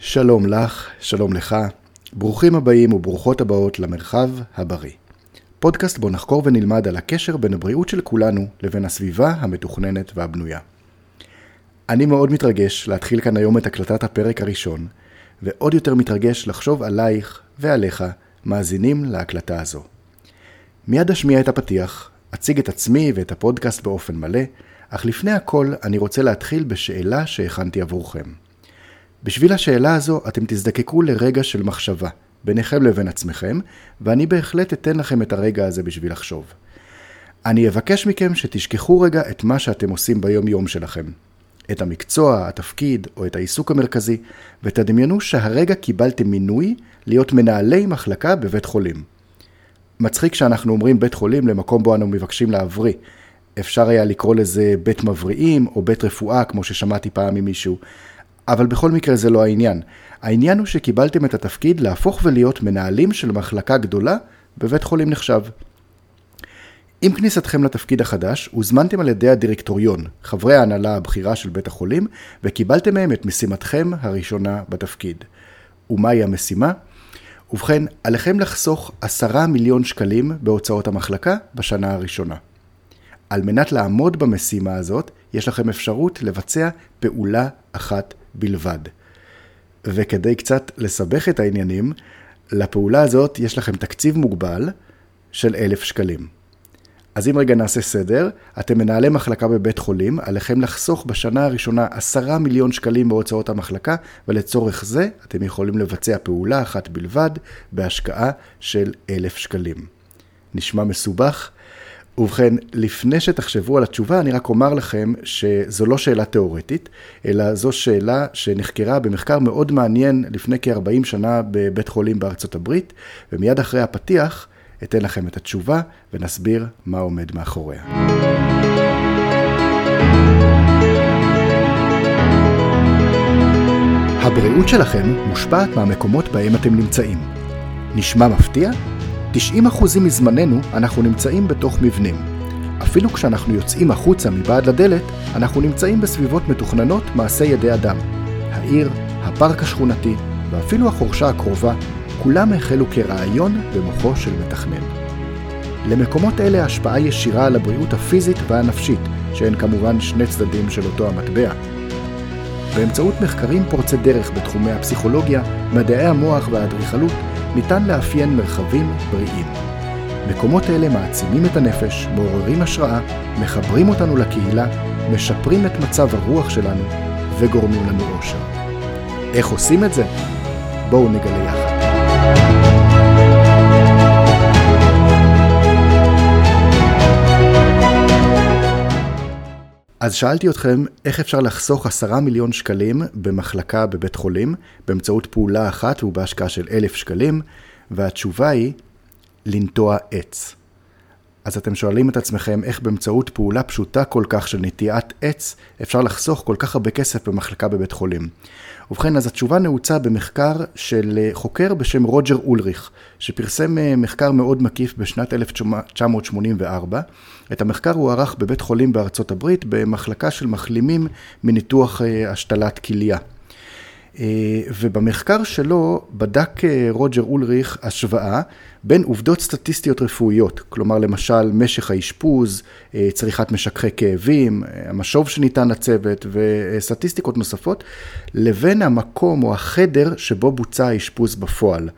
שלום לך, שלום לך, ברוכים הבאים וברוכות הבאות למרחב הבריא. פודקאסט בו נחקור ונלמד על הקשר בין הבריאות של כולנו לבין הסביבה המתוכננת והבנויה. אני מאוד מתרגש להתחיל כאן היום את הקלטת הפרק הראשון, ועוד יותר מתרגש לחשוב עלייך ועליך, מאזינים להקלטה הזו. מיד אשמיע את הפתיח, אציג את עצמי ואת הפודקאסט באופן מלא, אך לפני הכל אני רוצה להתחיל בשאלה שהכנתי עבורכם. בשביל השאלה הזו אתם תזדקקו לרגע של מחשבה, ביניכם לבין עצמכם, ואני בהחלט אתן לכם את הרגע הזה בשביל לחשוב. אני אבקש מכם שתשכחו רגע את מה שאתם עושים ביום-יום שלכם. את המקצוע, התפקיד או את העיסוק המרכזי, ותדמיינו שהרגע קיבלתם מינוי להיות מנהלי מחלקה בבית חולים. מצחיק שאנחנו אומרים בית חולים למקום בו אנו מבקשים להבריא. אפשר היה לקרוא לזה בית מבריאים או בית רפואה, כמו ששמעתי פעם ממישהו, אבל בכל מקרה זה לא העניין. העניין הוא שקיבלתם את התפקיד להפוך ולהיות מנהלים של מחלקה גדולה בבית חולים נחשב. עם כניסתכם לתפקיד החדש, הוזמנתם על ידי הדירקטוריון, חברי ההנהלה הבכירה של בית החולים, וקיבלתם מהם את משימתכם הראשונה בתפקיד. ומהי המשימה? ובכן, עליכם לחסוך עשרה מיליון שקלים בהוצאות המחלקה בשנה הראשונה. על מנת לעמוד במשימה הזאת, יש לכם אפשרות לבצע פעולה אחת בלבד. וכדי קצת לסבך את העניינים, לפעולה הזאת יש לכם תקציב מוגבל של אלף שקלים. אז אם רגע נעשה סדר, אתם מנהלי מחלקה בבית חולים, עליכם לחסוך בשנה הראשונה עשרה מיליון שקלים בהוצאות המחלקה, ולצורך זה אתם יכולים לבצע פעולה אחת בלבד בהשקעה של אלף שקלים. נשמע מסובך? ובכן, לפני שתחשבו על התשובה, אני רק אומר לכם שזו לא שאלה תיאורטית, אלא זו שאלה שנחקרה במחקר מאוד מעניין לפני כ-40 שנה בבית חולים בארצות הברית, ומיד אחרי הפתיח אתן לכם את התשובה ונסביר מה עומד מאחוריה. הבריאות שלכם מושפעת מהמקומות בהם אתם נמצאים. נשמע מפתיע? 90% מזמננו אנחנו נמצאים בתוך מבנים. אפילו כשאנחנו יוצאים החוצה מבעד לדלת, אנחנו נמצאים בסביבות מתוכננות מעשה ידי אדם. העיר, הפארק השכונתי, ואפילו החורשה הקרובה, כולם החלו כרעיון במוחו של מתכנן. למקומות אלה השפעה ישירה על הבריאות הפיזית והנפשית, שהן כמובן שני צדדים של אותו המטבע. באמצעות מחקרים פורצי דרך בתחומי הפסיכולוגיה, מדעי המוח והאדריכלות, ניתן לאפיין מרחבים בריאים. מקומות אלה מעצימים את הנפש, מעוררים השראה, מחברים אותנו לקהילה, משפרים את מצב הרוח שלנו וגורמים לנו אושר. איך עושים את זה? בואו נגלה יחד. אז שאלתי אתכם, איך אפשר לחסוך עשרה מיליון שקלים במחלקה בבית חולים, באמצעות פעולה אחת ובהשקעה של אלף שקלים, והתשובה היא, לנטוע עץ. אז אתם שואלים את עצמכם איך באמצעות פעולה פשוטה כל כך של נטיעת עץ אפשר לחסוך כל כך הרבה כסף במחלקה בבית חולים. ובכן, אז התשובה נעוצה במחקר של אה, חוקר בשם רוג'ר אולריך, שפרסם אה, מחקר מאוד מקיף בשנת 1984. את המחקר הוא ערך בבית חולים בארצות הברית במחלקה של מחלימים מניתוח אה, השתלת כליה. אה, ובמחקר שלו בדק אה, רוג'ר אולריך השוואה בין עובדות סטטיסטיות רפואיות, כלומר למשל משך האשפוז, צריכת משככי כאבים, המשוב שניתן לצוות וסטטיסטיקות נוספות, לבין המקום או החדר שבו בוצע האשפוז בפועל.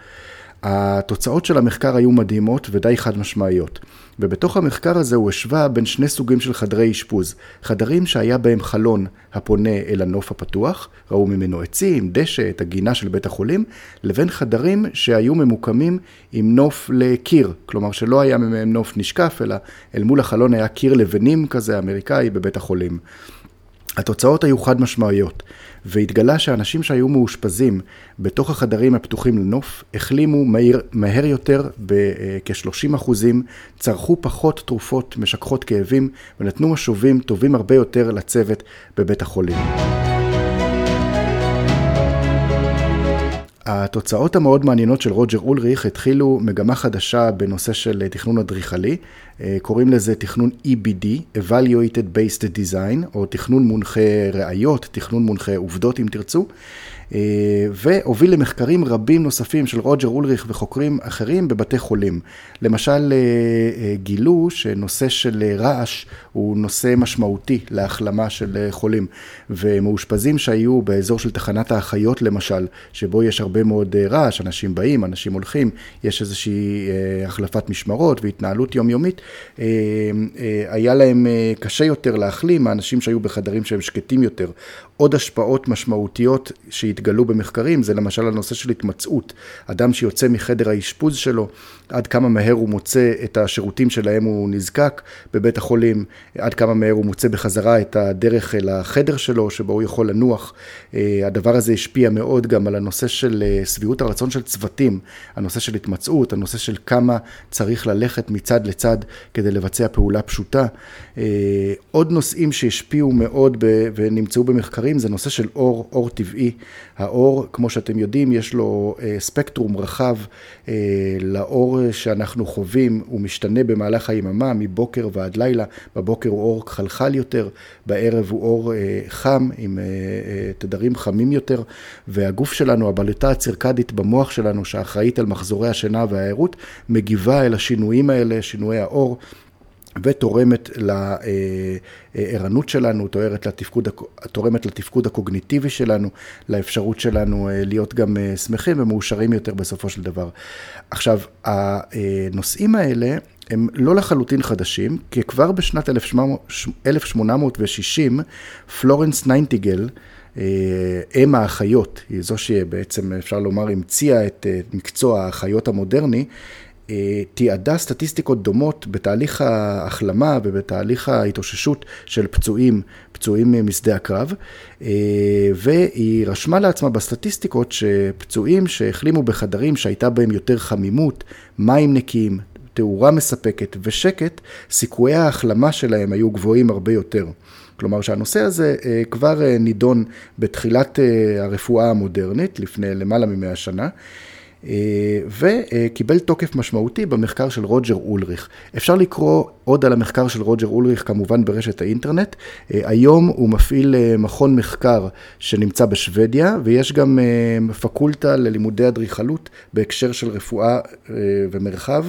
התוצאות של המחקר היו מדהימות ודי חד משמעיות. ובתוך המחקר הזה הוא השווה בין שני סוגים של חדרי אשפוז. חדרים שהיה בהם חלון הפונה אל הנוף הפתוח, ראו ממנו עצים, דשא, את הגינה של בית החולים, לבין חדרים שהיו ממוקמים עם נוף לקיר, כלומר שלא היה מהם נוף נשקף, אלא אל מול החלון היה קיר לבנים כזה אמריקאי בבית החולים. התוצאות היו חד משמעיות, והתגלה שאנשים שהיו מאושפזים בתוך החדרים הפתוחים לנוף, החלימו מהיר, מהר יותר בכ-30 אחוזים, צרכו פחות תרופות משככות כאבים ונתנו משובים טובים הרבה יותר לצוות בבית החולים. התוצאות המאוד מעניינות של רוג'ר אולריך התחילו מגמה חדשה בנושא של תכנון אדריכלי, קוראים לזה תכנון EBD, Evaluated Based Design, או תכנון מונחה ראיות, תכנון מונחה עובדות אם תרצו. והוביל למחקרים רבים נוספים של רוג'ר אולריך וחוקרים אחרים בבתי חולים. למשל, גילו שנושא של רעש הוא נושא משמעותי להחלמה של חולים, ומאושפזים שהיו באזור של תחנת האחיות למשל, שבו יש הרבה מאוד רעש, אנשים באים, אנשים הולכים, יש איזושהי החלפת משמרות והתנהלות יומיומית, היה להם קשה יותר להחלים מהאנשים שהיו בחדרים שהם שקטים יותר. עוד השפעות משמעותיות שהתגלו במחקרים זה למשל הנושא של התמצאות. אדם שיוצא מחדר האשפוז שלו, עד כמה מהר הוא מוצא את השירותים שלהם הוא נזקק בבית החולים, עד כמה מהר הוא מוצא בחזרה את הדרך אל החדר שלו, שבו הוא יכול לנוח. אה, הדבר הזה השפיע מאוד גם על הנושא של אה, שביעות הרצון של צוותים, הנושא של התמצאות, הנושא של כמה צריך ללכת מצד לצד כדי לבצע פעולה פשוטה. אה, עוד נושאים שהשפיעו מאוד ונמצאו במחקרים, אחרים זה נושא של אור, אור טבעי. האור, כמו שאתם יודעים, יש לו אה, ספקטרום רחב אה, לאור שאנחנו חווים, הוא משתנה במהלך היממה, מבוקר ועד לילה. בבוקר הוא אור חלחל יותר, בערב הוא אור אה, חם, עם תדרים חמים יותר, והגוף שלנו, הבלוטה הצירקדית במוח שלנו, שאחראית על מחזורי השינה והערות, מגיבה אל השינויים האלה, שינויי האור. ותורמת לערנות שלנו, תורמת לתפקוד, תורמת לתפקוד הקוגניטיבי שלנו, לאפשרות שלנו אה, להיות גם אה, שמחים ומאושרים יותר בסופו של דבר. עכשיו, הנושאים האלה הם לא לחלוטין חדשים, כי כבר בשנת 1860 פלורנס ניינטיגל, אה, אם האחיות, היא זו שבעצם אפשר לומר המציאה את מקצוע האחיות המודרני, אה, תיעדה סטטיסטיקות דומות בתהליך ההחלמה ובתהליך ההתאוששות של פצועים, פצועים משדה הקרב, אה, והיא רשמה לעצמה בסטטיסטיקות שפצועים שהחלימו בחדרים שהייתה בהם יותר חמימות, מים נקיים, תאורה מספקת ושקט, סיכויי ההחלמה שלהם היו גבוהים הרבה יותר. כלומר שהנושא הזה אה, כבר נידון בתחילת הרפואה המודרנית, לפני למעלה ממאה שנה. אה, וקיבל תוקף משמעותי במחקר של רוג'ר אולריך. אפשר לקרוא עוד על המחקר של רוג'ר אולריך כמובן ברשת האינטרנט. אה, היום הוא מפעיל אה, מכון מחקר שנמצא בשוודיה, ויש גם פקולטה ללימודי אדריכלות בהקשר של רפואה ומרחב,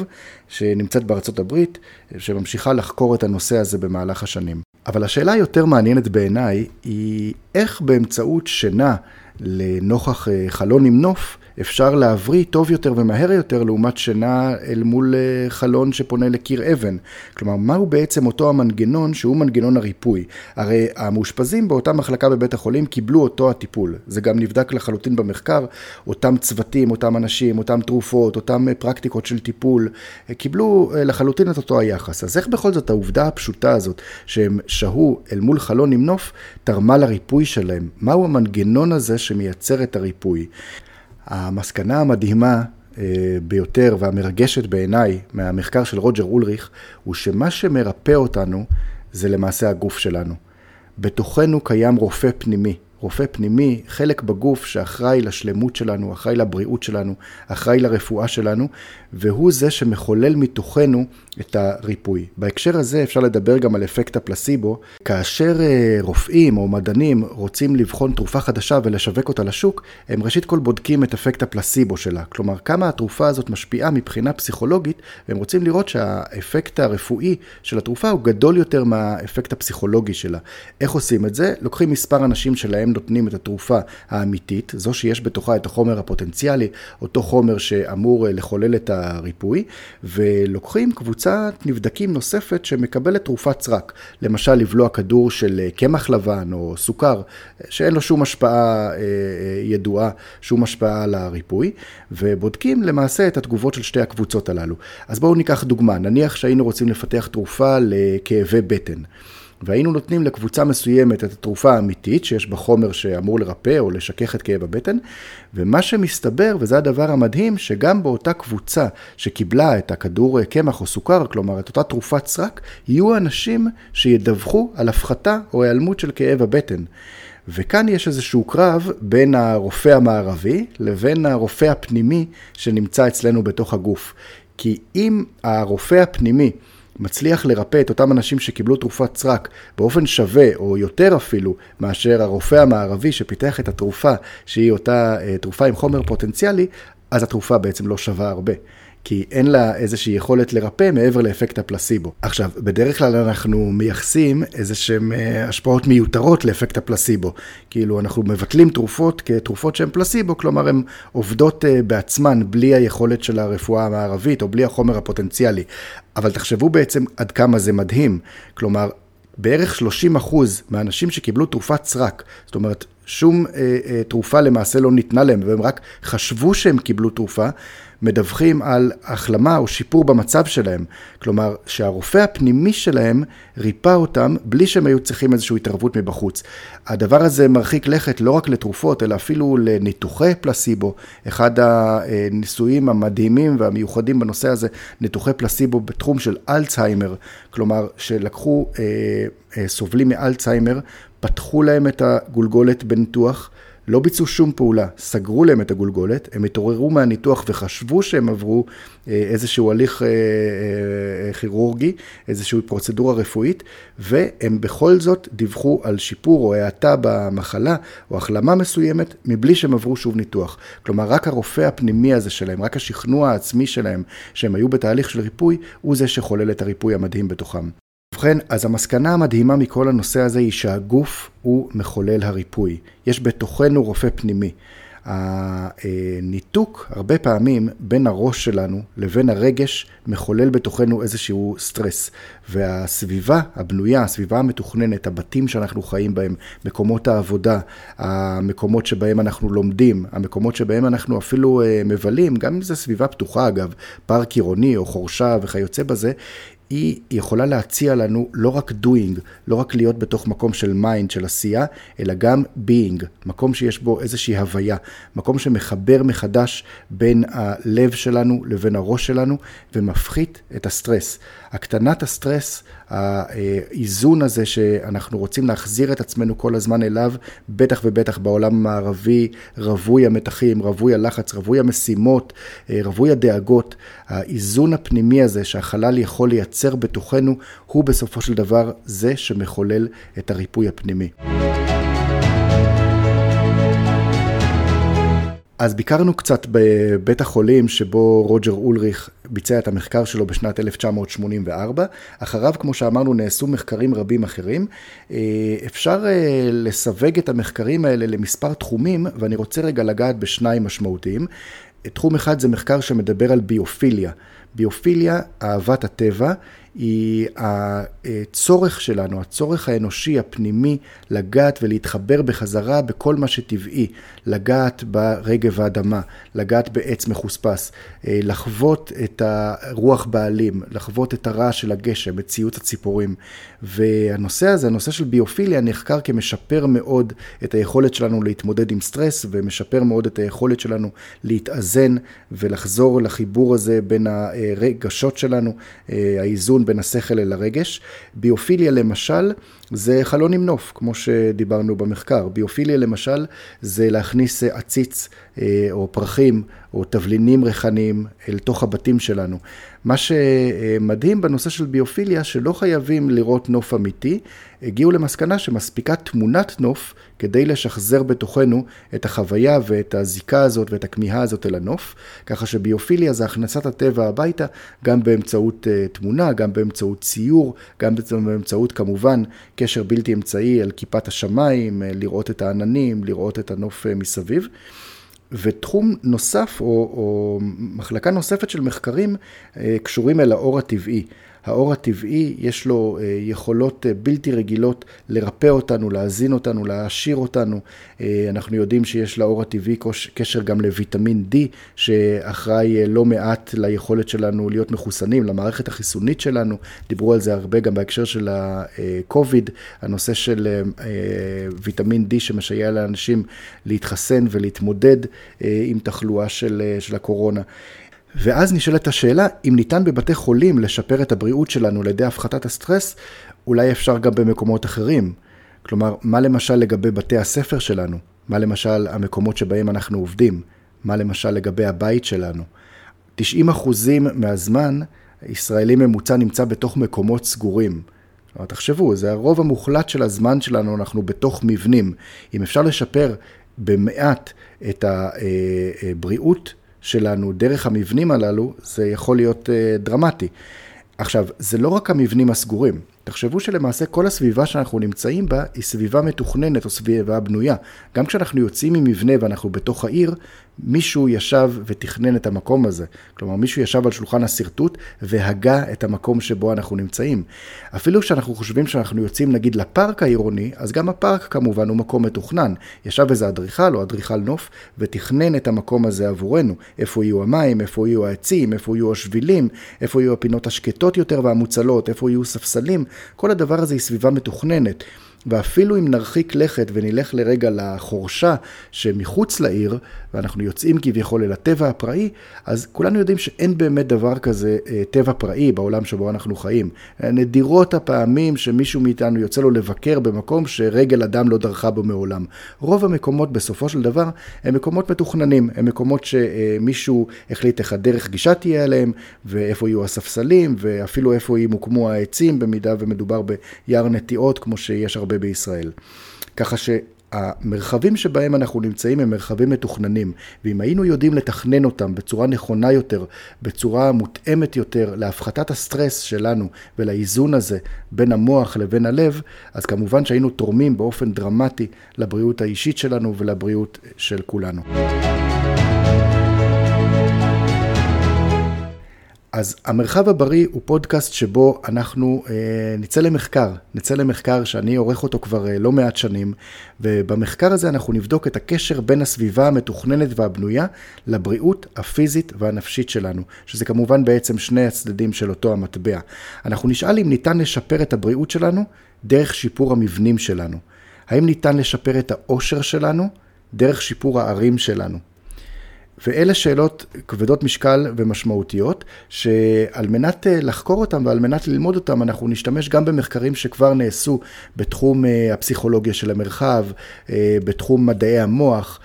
שנמצאת בארצות הברית, שממשיכה לחקור את הנושא הזה במהלך השנים. אבל השאלה היותר מעניינת בעיניי היא איך באמצעות שינה לנוכח חלון עם נוף, אפשר להבריא טוב יותר ומהר יותר לעומת שינה אל מול אה, חלון שפונה לקיר אבן. כלומר, מהו בעצם אותו המנגנון שהוא מנגנון הריפוי? הרי המאושפזים באותה מחלקה בבית החולים קיבלו אותו הטיפול. זה גם נבדק לחלוטין במחקר, אותם צוותים, אותם אנשים, אותם תרופות, אותם אה, פרקטיקות של טיפול, אה, קיבלו לחלוטין את אותו היחס. אז איך בכל זאת העובדה הפשוטה הזאת שהם שהו אל מול חלון עם נוף, תרמה לריפוי שלהם? מהו המנגנון הזה שמייצר את הריפוי? המסקנה המדהימה אה, ביותר והמרגשת בעיניי מהמחקר של רוג'ר אולריך, הוא שמה שמרפא אותנו זה למעשה הגוף שלנו. בתוכנו קיים רופא פנימי, רופא פנימי, חלק בגוף שאחראי לשלמות שלנו, אחראי לבריאות שלנו, אחראי לרפואה שלנו, והוא זה שמחולל מתוכנו את הריפוי. בהקשר הזה אפשר לדבר גם על אפקט הפלסיבו. כאשר אה, רופאים או מדענים רוצים לבחון תרופה חדשה ולשווק אותה לשוק, הם ראשית כל בודקים את אפקט הפלסיבו שלה. כלומר, כמה התרופה הזאת משפיעה מבחינה פסיכולוגית, והם רוצים לראות שהאפקט הרפואי של התרופה הוא גדול יותר מהאפקט הפסיכולוגי שלה. איך עושים את זה? לוקחים מספר אנשים שלהם נותנים את התרופה האמיתית, זו שיש בתוכה את החומר הפוטנציאלי, אותו חומר שאמור אה, לחולל את הריפוי, ולוקחים קבוצת נבדקים נוספת שמקבלת תרופת סרק, למשל לבלוע כדור של אה, קמח לבן או סוכר, שאין לו שום השפעה אה, אה, ידועה, שום השפעה על הריפוי, ובודקים למעשה את התגובות של שתי הקבוצות הללו. אז בואו ניקח דוגמה, נניח שהיינו רוצים לפתח תרופה לכאבי בטן. והיינו נותנים לקבוצה מסוימת את התרופה האמיתית, שיש בה חומר שאמור לרפא או לשכך את כאב הבטן, ומה שמסתבר, וזה הדבר המדהים, שגם באותה קבוצה שקיבלה את הכדור קמח או סוכר, כלומר את אותה תרופת סרק, יהיו אנשים שידווחו על הפחתה או היעלמות של כאב הבטן. וכאן יש איזשהו קרב בין הרופא המערבי לבין הרופא הפנימי שנמצא אצלנו בתוך הגוף. כי אם הרופא הפנימי מצליח לרפא את אותם אנשים שקיבלו תרופת סרק באופן שווה, או יותר אפילו, מאשר הרופא המערבי שפיתח את התרופה, שהיא אותה אה, תרופה עם חומר פוטנציאלי, אז התרופה בעצם לא שווה הרבה. כי אין לה איזושהי יכולת לרפא מעבר לאפקט הפלסיבו. עכשיו, בדרך כלל אנחנו מייחסים איזה שהן אה, השפעות מיותרות לאפקט הפלסיבו. כאילו, אנחנו מבטלים תרופות כתרופות שהן פלסיבו, כלומר, הן עובדות אה, בעצמן בלי היכולת של הרפואה המערבית או בלי החומר הפוטנציאלי. אבל תחשבו בעצם עד כמה זה מדהים. כלומר, בערך 30 אחוז מהאנשים שקיבלו תרופת סרק, זאת אומרת, שום אה, אה, תרופה למעשה לא ניתנה להם, והם רק חשבו שהם קיבלו תרופה, מדווחים על החלמה או שיפור במצב שלהם. כלומר, שהרופא הפנימי שלהם ריפא אותם בלי שהם היו צריכים איזושהי התערבות מבחוץ. הדבר הזה מרחיק לכת לא רק לתרופות, אלא אפילו לניתוחי פלסיבו. אחד הניסויים המדהימים והמיוחדים בנושא הזה, ניתוחי פלסיבו בתחום של אלצהיימר. כלומר, שלקחו אה, אה, סובלים מאלצהיימר, פתחו להם את הגולגולת בניתוח. לא ביצעו שום פעולה, סגרו להם את הגולגולת, הם התעוררו מהניתוח וחשבו שהם עברו אה, איזשהו הליך אה, אה, כירורגי, איזושהי פרוצדורה רפואית, והם בכל זאת דיווחו על שיפור או האטה במחלה או החלמה מסוימת, מבלי שהם עברו שוב ניתוח. כלומר, רק הרופא הפנימי הזה שלהם, רק השכנוע העצמי שלהם, שהם היו בתהליך של ריפוי, הוא זה שחולל את הריפוי המדהים בתוכם. ובכן, אז המסקנה המדהימה מכל הנושא הזה היא שהגוף הוא מחולל הריפוי. יש בתוכנו רופא פנימי. הניתוק הרבה פעמים בין הראש שלנו לבין הרגש מחולל בתוכנו איזשהו סטרס. והסביבה הבנויה, הסביבה המתוכננת, הבתים שאנחנו חיים בהם, מקומות העבודה, המקומות שבהם אנחנו לומדים, המקומות שבהם אנחנו אפילו אה, מבלים, גם אם זו סביבה פתוחה אגב, פארק עירוני או חורשה וכיוצא בזה, היא יכולה להציע לנו לא רק doing, לא רק להיות בתוך מקום של mind, של עשייה, אלא גם being, מקום שיש בו איזושהי הוויה, מקום שמחבר מחדש בין הלב שלנו לבין הראש שלנו ומפחית את הסטרס. הקטנת הסטרס, האיזון הזה שאנחנו רוצים להחזיר את עצמנו כל הזמן אליו, בטח ובטח בעולם המערבי, רווי המתחים, רווי הלחץ, רווי המשימות, רווי הדאגות, האיזון הפנימי הזה שהחלל יכול לייצר בתוכנו, הוא בסופו של דבר זה שמחולל את הריפוי הפנימי. אז ביקרנו קצת בבית החולים שבו רוג'ר אולריך ביצע את המחקר שלו בשנת 1984. אחריו, כמו שאמרנו, נעשו מחקרים רבים אחרים. אה, אפשר אה, לסווג את המחקרים האלה למספר תחומים, ואני רוצה רגע לגעת בשניים משמעותיים. תחום אחד זה מחקר שמדבר על ביופיליה. ביופיליה, אהבת הטבע, היא הצורך שלנו, הצורך האנושי הפנימי לגעת ולהתחבר בחזרה בכל מה שטבעי, לגעת ברגב האדמה, לגעת בעץ מחוספס, אה, לחוות את הרוח בעלים, לחוות את הרעש של הגשם, את ציוץ הציפורים. והנושא הזה, הנושא של ביופיליה, נחקר כמשפר מאוד את היכולת שלנו להתמודד עם סטרס, ומשפר מאוד את היכולת שלנו להתאזן ולחזור לחיבור הזה בין הרגשות שלנו, אה. האיזון בין השכל אל הרגש. ביופיליה למשל זה חלון עם נוף, כמו שדיברנו במחקר. ביופיליה למשל זה להכניס עציץ אה, או פרחים או תבלינים ריחניים אל תוך הבתים שלנו. מה שמדהים בנושא של ביופיליה, שלא חייבים לראות נוף אמיתי, הגיעו למסקנה שמספיקה תמונת נוף כדי לשחזר בתוכנו את החוויה ואת הזיקה הזאת ואת הכמיהה הזאת אל הנוף, ככה שביופיליה זה הכנסת הטבע הביתה, גם באמצעות תמונה, גם באמצעות ציור, גם באמצעות כמובן קשר בלתי אמצעי על כיפת השמיים, uh, לראות את העננים, לראות את הנוף uh, מסביב. ותחום נוסף, או, או מחלקה נוספת של מחקרים, קשורים אל האור הטבעי. האור הטבעי יש לו אה, יכולות אה, בלתי רגילות לרפא אותנו, להזין אותנו, להעשיר אותנו. אה, אנחנו יודעים שיש לאור הטבעי קשר גם לויטמין D, שאחראי לא מעט ליכולת שלנו להיות מחוסנים, למערכת החיסונית שלנו. דיברו על זה הרבה גם בהקשר של ה-COVID, הנושא של ויטמין D שמשייע לאנשים להתחסן ולהתמודד עם תחלואה של, של הקורונה. ואז נשאלת השאלה, אם ניתן בבתי חולים לשפר את הבריאות שלנו על ידי הפחתת הסטרס, אולי אפשר גם במקומות אחרים. כלומר, מה למשל לגבי בתי הספר שלנו? מה למשל המקומות שבהם אנחנו עובדים? מה למשל לגבי הבית שלנו? 90% מהזמן ישראלי ממוצע נמצא בתוך מקומות סגורים. תחשבו, זה הרוב המוחלט של הזמן שלנו, אנחנו בתוך מבנים. אם אפשר לשפר במעט את הבריאות שלנו דרך המבנים הללו, זה יכול להיות אה, דרמטי. עכשיו, זה לא רק המבנים הסגורים. תחשבו שלמעשה כל הסביבה שאנחנו נמצאים בה היא סביבה מתוכננת או סביבה בנויה. גם כשאנחנו יוצאים ממבנה ואנחנו בתוך העיר, מישהו ישב ותכנן את המקום הזה. כלומר, מישהו ישב על שולחן השרטוט והגה את המקום שבו אנחנו נמצאים. אפילו כשאנחנו חושבים שאנחנו יוצאים נגיד לפארק העירוני, אז גם הפארק כמובן הוא מקום מתוכנן. ישב איזה אדריכל או אדריכל נוף ותכנן את המקום הזה עבורנו. איפה יהיו המים, איפה יהיו העצים, איפה יהיו השבילים, איפה יהיו הפינות השקטות יותר והמוצלות, איפה יהיו ספסלים. כל הדבר הזה היא סביבה מתוכננת. ואפילו אם נרחיק לכת ונלך לרגע לחורשה שמחוץ לעיר, ואנחנו יוצאים כביכול אל הטבע הפראי, אז כולנו יודעים שאין באמת דבר כזה אה, טבע פראי בעולם שבו אנחנו חיים. נדירות הפעמים שמישהו מאיתנו יוצא לו לבקר במקום שרגל אדם לא דרכה בו מעולם. רוב המקומות בסופו של דבר הם מקומות מתוכננים, הם מקומות שמישהו החליט איך הדרך גישה תהיה עליהם, ואיפה יהיו הספסלים, ואפילו איפה ימוקמו העצים, במידה ומדובר ביער נטיעות, כמו שיש הרבה בישראל. ככה ש... המרחבים שבהם אנחנו נמצאים הם מרחבים מתוכננים, ואם היינו יודעים לתכנן אותם בצורה נכונה יותר, בצורה מותאמת יותר להפחתת הסטרס שלנו ולאיזון הזה בין המוח לבין הלב, אז כמובן שהיינו תורמים באופן דרמטי לבריאות האישית שלנו ולבריאות של כולנו. אז המרחב הבריא הוא פודקאסט שבו אנחנו אה, נצא למחקר, נצא למחקר שאני עורך אותו כבר אה, לא מעט שנים, ובמחקר הזה אנחנו נבדוק את הקשר בין הסביבה המתוכננת והבנויה לבריאות הפיזית והנפשית שלנו, שזה כמובן בעצם שני הצדדים של אותו המטבע. אנחנו נשאל אם ניתן לשפר את הבריאות שלנו דרך שיפור המבנים שלנו. האם ניתן לשפר את האושר שלנו דרך שיפור הערים שלנו. ואלה שאלות כבדות משקל ומשמעותיות, שעל מנת אה, לחקור אותם ועל מנת ללמוד אותם, אנחנו נשתמש גם במחקרים שכבר נעשו בתחום אה, הפסיכולוגיה של המרחב, אה, בתחום מדעי המוח,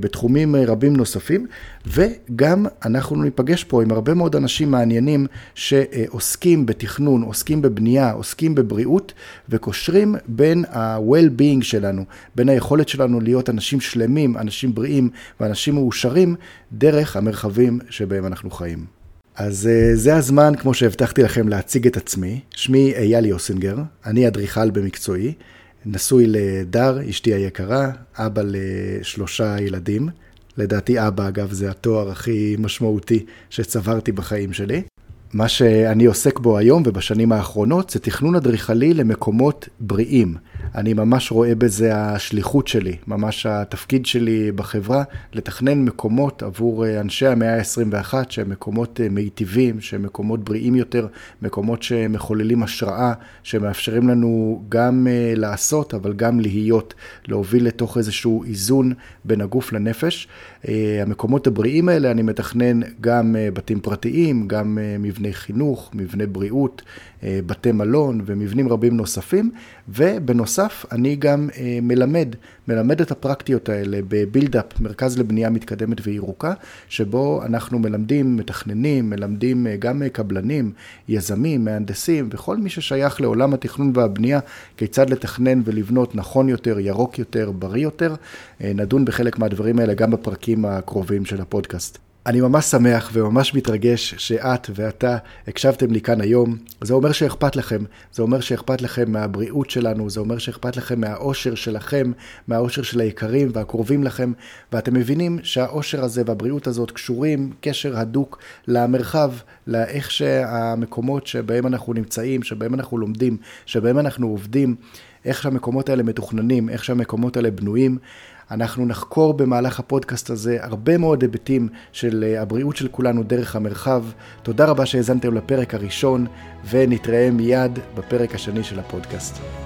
בתחומים רבים נוספים, וגם אנחנו ניפגש פה עם הרבה מאוד אנשים מעניינים שעוסקים בתכנון, עוסקים בבנייה, עוסקים בבריאות, וקושרים בין ה-well-being שלנו, בין היכולת שלנו להיות אנשים שלמים, אנשים בריאים ואנשים מאושרים, דרך המרחבים שבהם אנחנו חיים. אז זה הזמן, כמו שהבטחתי לכם, להציג את עצמי. שמי אייל יוסינגר, אני אדריכל במקצועי. נשוי לדר, אשתי היקרה, אבא לשלושה ילדים. לדעתי אבא, אגב, זה התואר הכי משמעותי שצברתי בחיים שלי. מה שאני עוסק בו היום ובשנים האחרונות זה תכנון אדריכלי למקומות בריאים. אני ממש רואה בזה השליחות שלי, ממש התפקיד שלי בחברה, לתכנן מקומות עבור אה, אנשי המאה ה-21, שהם מקומות אה, מיטיבים, שהם מקומות בריאים יותר, מקומות שמחוללים השראה, שמאפשרים לנו גם אה, לעשות, אבל גם להיות, להוביל לתוך איזשהו איזון בין הגוף לנפש. המקומות הבריאים האלה, אני מתכנן גם בתים פרטיים, גם מבני חינוך, מבני בריאות, בתי מלון ומבנים רבים נוספים, ובנוסף, בנוסף, אני גם אה, מלמד, מלמד את הפרקטיות האלה בבילדאפ, מרכז לבנייה מתקדמת וירוקה, שבו אנחנו מלמדים, מתכננים, מלמדים אה, גם קבלנים, יזמים, מהנדסים, וכל מי ששייך לעולם התכנון והבנייה, כיצד לתכנן ולבנות נכון יותר, ירוק יותר, בריא יותר. אה, נדון בחלק מהדברים האלה גם בפרקים הקרובים של הפודקאסט. אני ממש שמח וממש מתרגש שאת ואתה הקשבתם לי כאן היום. זה אומר שאכפת לכם, זה אומר שאכפת לכם מהבריאות שלנו, זה אומר שאכפת לכם מהאושר שלכם, מהאושר של היקרים והקרובים לכם, ואתם מבינים שהאושר הזה והבריאות הזאת קשורים קשר הדוק למרחב, לאיך שהמקומות שבהם אנחנו נמצאים, שבהם אנחנו לומדים, שבהם אנחנו עובדים, איך שהמקומות האלה מתוכננים, איך שהמקומות האלה בנויים. אנחנו נחקור במהלך הפודקאסט הזה הרבה מאוד היבטים של אה, הבריאות של כולנו דרך המרחב. תודה רבה שהאזנתם לפרק הראשון, ונתראה מיד בפרק השני של הפודקאסט.